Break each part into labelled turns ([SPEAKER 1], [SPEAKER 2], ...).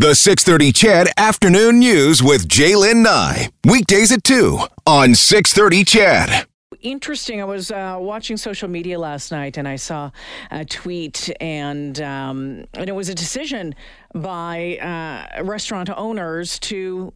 [SPEAKER 1] The 630 CHED Afternoon News with Jaylen Nye. Weekdays at 2 on 630 CHED.
[SPEAKER 2] Interesting. I was uh, watching social media last night and I saw a tweet, and um, and it was a decision by uh, restaurant owners to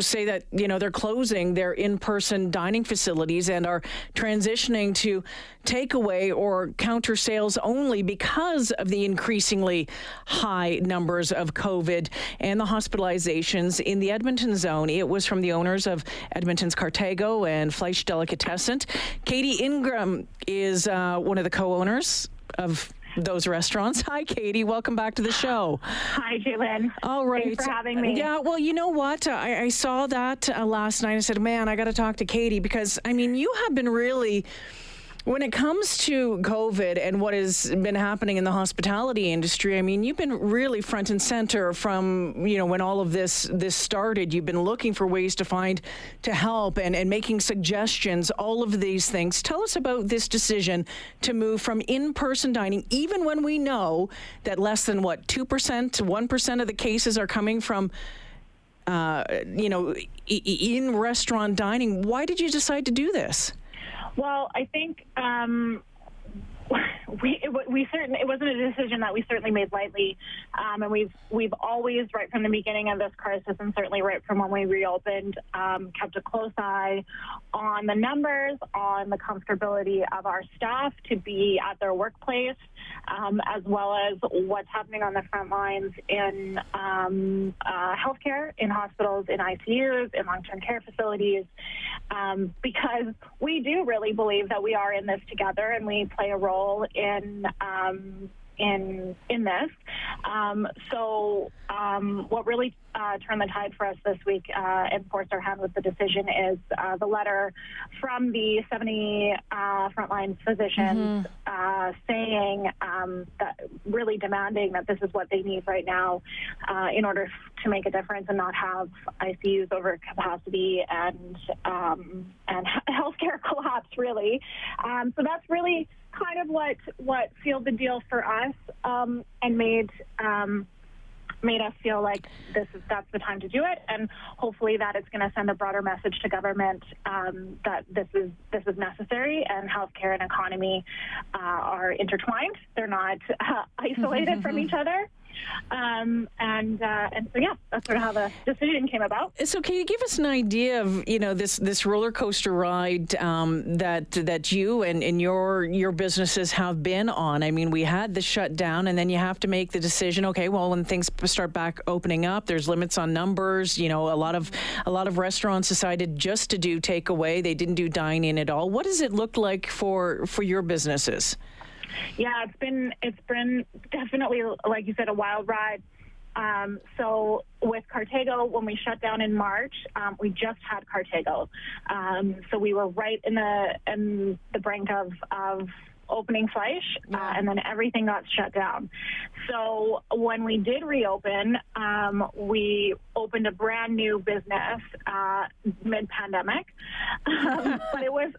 [SPEAKER 2] say that you know they're closing their in-person dining facilities and are transitioning to takeaway or counter sales only because of the increasingly high numbers of COVID and the hospitalizations in the Edmonton zone. It was from the owners of Edmonton's Cartago and Fleisch Delicatessen. Katy Ingraham is uh, one of the co-owners of those restaurants. Hi, Katy. Welcome back to the show.
[SPEAKER 3] Hi, Jaylen.
[SPEAKER 2] All right.
[SPEAKER 3] Thanks for having me.
[SPEAKER 2] Yeah, well, you know what? I, I saw that uh, last night. I said, man, I got to talk to Katy because, I mean, you have been really when it comes to COVID and what has been happening in the hospitality industry, I mean, you've been really front and center from, you know, when all of this this started. You've been looking for ways to find to help and, and making suggestions, all of these things. Tell us about this decision to move from in-person dining, even when we know that less than what, two percent, to one percent of the cases are coming from uh, you know, in restaurant dining. Why did you decide to do this?
[SPEAKER 3] Well, I think um, we it, we certainly it wasn't a decision that we certainly made lightly, um, and we've we've always right from the beginning of this crisis, and certainly right from when we reopened, um, kept a close eye on the numbers, on the comfortability of our staff to be at their workplace, um, as well as what's happening on the front lines in um, uh, healthcare, in hospitals, in ICUs, in long-term care facilities, um, because we do really believe that we are in this together, and we play a role in um, in in this. Um, so um, what really uh, turned the tide for us this week uh, and forced our hand with the decision is uh, the letter from the 70 uh, frontline physicians mm-hmm. saying um, that really demanding that this is what they need right now uh, in order to make a difference and not have ICUs over capacity and um, and healthcare collapse really. Um, so that's really kind of what what sealed the deal for us um, and made um, made us feel like this is that's the time to do it, and hopefully that it's going to send a broader message to government um, that this is this is necessary, and healthcare and economy uh, are intertwined. They're not uh, isolated from each other. Um, and uh, and so yeah, that's sort of how the decision came about.
[SPEAKER 2] So can you give us an idea of you know this this roller coaster ride um, that that you and, and your your businesses have been on? I mean, we had the shutdown, and then you have to make the decision. Okay, well, when things start back opening up, there's limits on numbers. You know, a lot of a lot of restaurants decided just to do takeaway. They didn't do dine in at all. What does it look like for for your businesses?
[SPEAKER 3] Yeah, it's been it's been definitely like you said a wild ride. Um, so with Cartago, when we shut down in March, um, we just had Cartago. Um, so we were right in the in the brink of of opening Fleisch, uh, and then everything got shut down. So when we did reopen, um, we opened a brand new business uh, mid-pandemic, um, but it was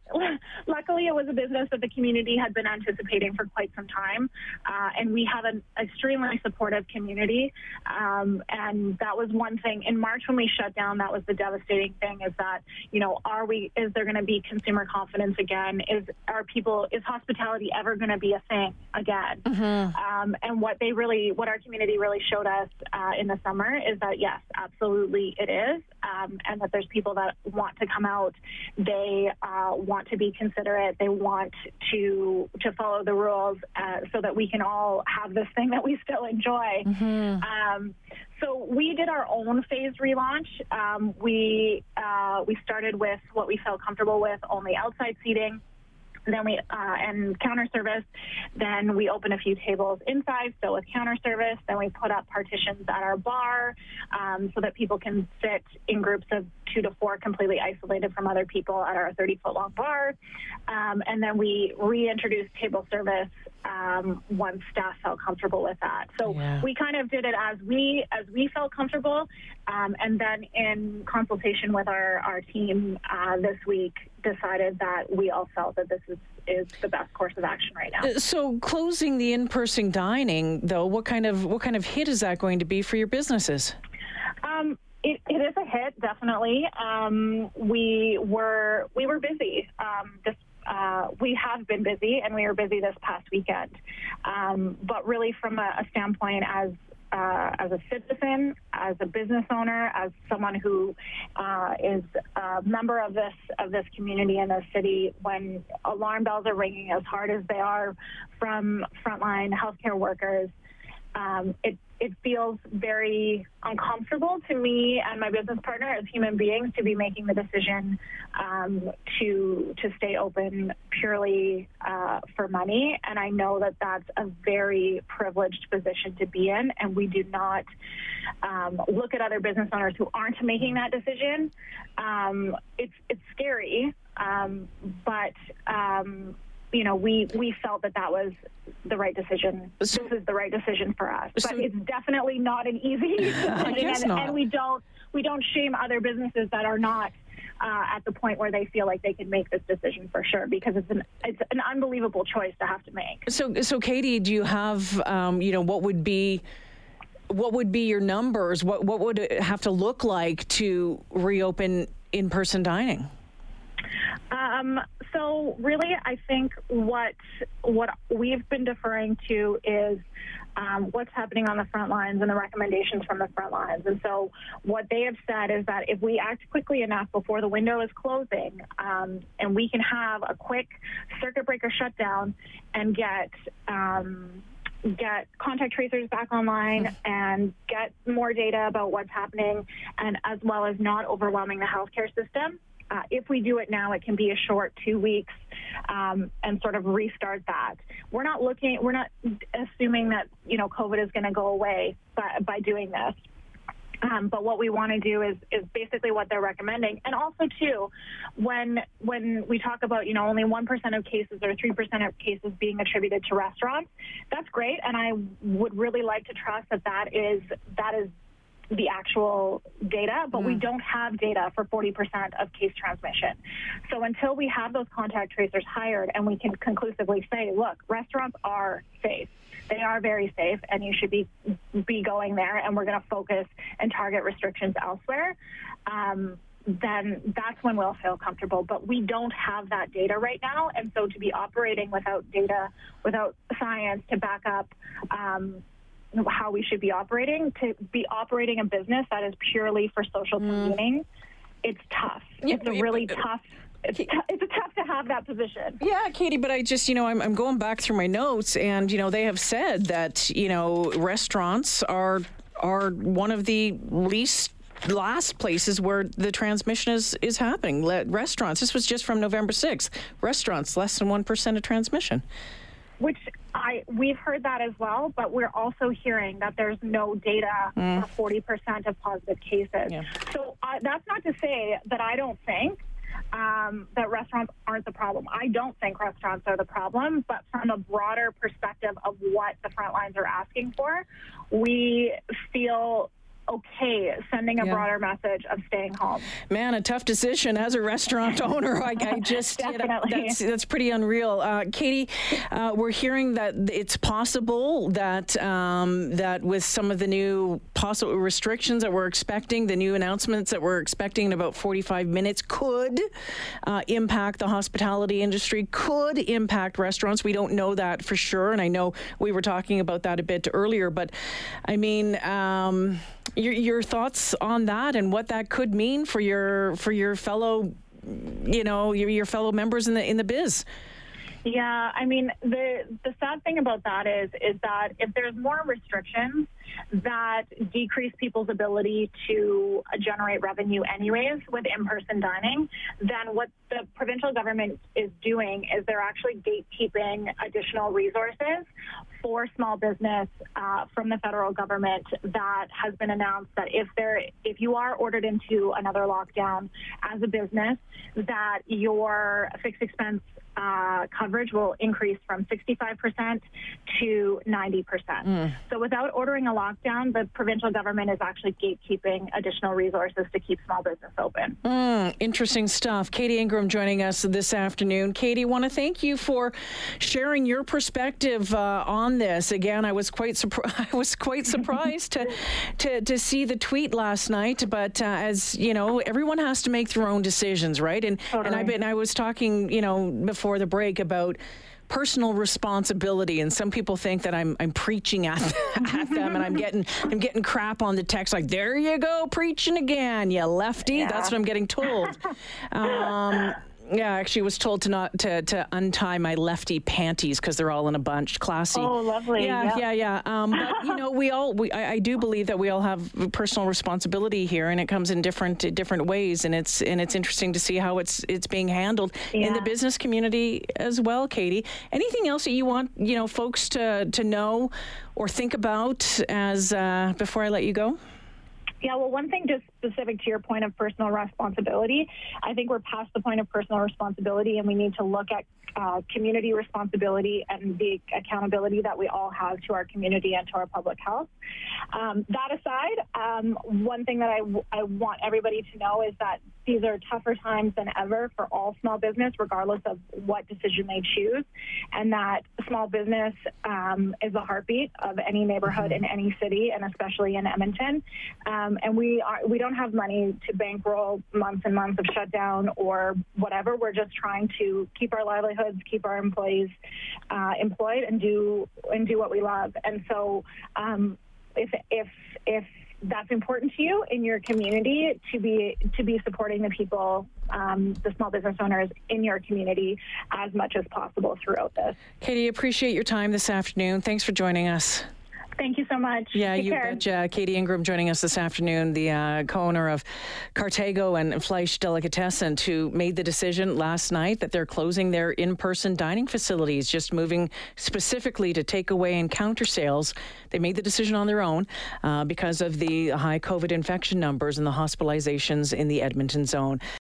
[SPEAKER 3] luckily it was a business that the community had been anticipating for quite some time, uh, and we have an extremely supportive community, um, and that was one thing. In March when we shut down, that was the devastating thing: is that you know, are we? Is there going to be consumer confidence again? Is are people? Is hospitality ever going to be a thing again. Mm-hmm. Um, and what they really, what our community really showed us uh, in the summer is that yes, absolutely it is, um, and that there's people that want to come out. They uh, want to be considerate. They want to to follow the rules uh, so that we can all have this thing that we still enjoy. Mm-hmm. Um, so we did our own phase relaunch. Um, we uh, we started with what we felt comfortable with, only outside seating then we uh, and counter service. Then we open a few tables inside, so with counter service. Then we put up partitions at our bar um, so that people can sit in groups of two to four, completely isolated from other people at our 30 foot long bar. Um, and then we reintroduced table service um, once staff felt comfortable with that. So yeah. we kind of did it as we as we felt comfortable, um, and then in consultation with our our team uh, this week, decided that we all felt that this is is the best course of action right now.
[SPEAKER 2] So closing the in-person dining, though, what kind of what kind of hit is that going to be for your businesses?
[SPEAKER 3] Um, it, it is a hit, definitely. Um, we were we were busy. Um, this uh, we have been busy, and we were busy this past weekend. Um, but really, from a, a standpoint as uh, as a citizen, as a business owner, as someone who uh, is a member of this of this community in this city, when alarm bells are ringing as hard as they are from frontline healthcare workers, um, it it feels very uncomfortable to me and my business partner as human beings to be making the decision um, to to stay open purely uh, for money. And I know that that's a very privileged position to be in, and we do not um, look at other business owners who aren't making that decision. Um, it's it's scary, um, but um, you know, we we felt that that was the right decision. So, this is the right decision for us. So, but it's definitely not an easy decision, and, and we don't we don't shame other businesses that are not. Uh, at the point where they feel like they can make this decision for sure, because it's an it's an unbelievable choice to have to make.
[SPEAKER 2] So, so Katy, do you have um, you know what would be what would be your numbers? What what would it have to look like to reopen in person dining?
[SPEAKER 3] Um, so really, I think what what we've been deferring to is um, what's happening on the front lines and the recommendations from the front lines. And so what they have said is that if we act quickly enough before the window is closing, um, and we can have a quick circuit breaker shutdown and get um, get contact tracers back online and get more data about what's happening, and as well as not overwhelming the healthcare system uh, if we do it now, it can be a short two weeks um, and sort of restart that. We're not looking, we're not assuming that, you know, COVID is going to go away by, by doing this. Um, but what we want to do is is basically what they're recommending. And also too, when when we talk about you know only one percent of cases or three percent of cases being attributed to restaurants, that's great. And I would really like to trust that that is that is the actual data, but mm. we don't have data for 40% of case transmission. So until we have those contact tracers hired and we can conclusively say, look, restaurants are safe. They are very safe, and you should be be going there. And we're going to focus and target restrictions elsewhere. Um, then that's when we'll feel comfortable. But we don't have that data right now, and so to be operating without data, without science to back up um, how we should be operating to be operating a business that is purely for social mm. convening it's tough yeah, it's a really yeah, tough it's, t- it's tough to have that position.
[SPEAKER 2] Yeah, Katy, but I just, you know, I'm, I'm going back through my notes and, you know, they have said that, you know, restaurants are are one of the least last places where the transmission is, is happening. Le- restaurants, this was just from November 6th. Restaurants, less than 1% of transmission.
[SPEAKER 3] Which I we've heard that as well, but we're also hearing that there's no data mm. for 40% of positive cases. Yeah. So uh, that's not to say that I don't think um, that restaurants aren't the problem. I don't think restaurants are the problem, but from a broader perspective of what the front lines are asking for, we feel okay sending a yeah. broader message of staying home.
[SPEAKER 2] Man, a tough decision as a restaurant owner. I, I just
[SPEAKER 3] Definitely.
[SPEAKER 2] You know, that's, that's pretty unreal. Uh, Katy, uh, we're hearing that it's possible that um, that with some of the new possible restrictions that we're expecting, the new announcements that we're expecting in about 45 minutes could uh, impact the hospitality industry, could impact restaurants. We don't know that for sure, and I know we were talking about that a bit earlier. But I mean. Um, your, your thoughts on that and what that could mean for your for your fellow, you know, your, your fellow members in the in the biz.
[SPEAKER 3] Yeah, I mean the the sad thing about that is is that if there's more restrictions that decrease people's ability to generate revenue anyways with in-person dining, then what the provincial government is doing is they're actually gatekeeping additional resources for small business uh, from the federal government that has been announced that if there if you are ordered into another lockdown as a business that your fixed expense uh, coverage will increase from 65% to 90%. Mm. So without ordering a lockdown, the provincial government is actually gatekeeping additional resources to keep small business open.
[SPEAKER 2] Mm, interesting stuff. Katy Ingraham joining us this afternoon. Katy, want to thank you for sharing your perspective uh, on this. Again, I was quite surprised. I was quite surprised to, to to see the tweet last night. But uh, as you know, everyone has to make their own decisions, right? And totally. and I been I was talking, you know, before before the break about personal responsibility. And some people think that I'm I'm preaching at, at them and I'm getting I'm getting crap on the text like there you go preaching again you lefty. Yeah. that's what I'm getting told. Um, yeah, I actually was told to not to, to untie my lefty panties because they're all in a bunch. Classy.
[SPEAKER 3] Oh, lovely.
[SPEAKER 2] Yeah, yeah, yeah. yeah. Um, but you know, we all we I, I, do believe that we all have personal responsibility here, and it comes in different different ways, and it's and it's interesting to see how it's it's being handled yeah. in the business community as well. Katy, anything else that you want you know folks to to know or think about as uh, before I let you go?
[SPEAKER 3] Yeah, well, one thing just specific to your point of personal responsibility, I think we're past the point of personal responsibility and we need to look at uh, community responsibility and the accountability that we all have to our community and to our public health. Um, that aside, um, one thing that I, w- I want everybody to know is that these are tougher times than ever for all small business, regardless of what decision they choose, and that small business um, is the heartbeat of any neighborhood mm-hmm. in any city, and especially in Edmonton. Um, and we are we don't have money to bankroll months and months of shutdown or whatever. We're just trying to keep our livelihoods, keep our employees uh, employed, and do and do what we love. And so, um, if if if that's important to you in your community to be to be supporting the people um, the small business owners in your community as much as possible throughout this
[SPEAKER 2] katy appreciate your time this afternoon thanks for joining us
[SPEAKER 3] Thank you so much.
[SPEAKER 2] Yeah,
[SPEAKER 3] Take
[SPEAKER 2] you
[SPEAKER 3] care.
[SPEAKER 2] betcha. Katy Ingraham joining us this afternoon, the uh, co-owner of Cartago and Fleisch Delicatessen, who made the decision last night that they're closing their in-person dining facilities, just moving specifically to takeaway and counter sales. They made the decision on their own uh, because of the high COVID infection numbers and the hospitalizations in the Edmonton zone.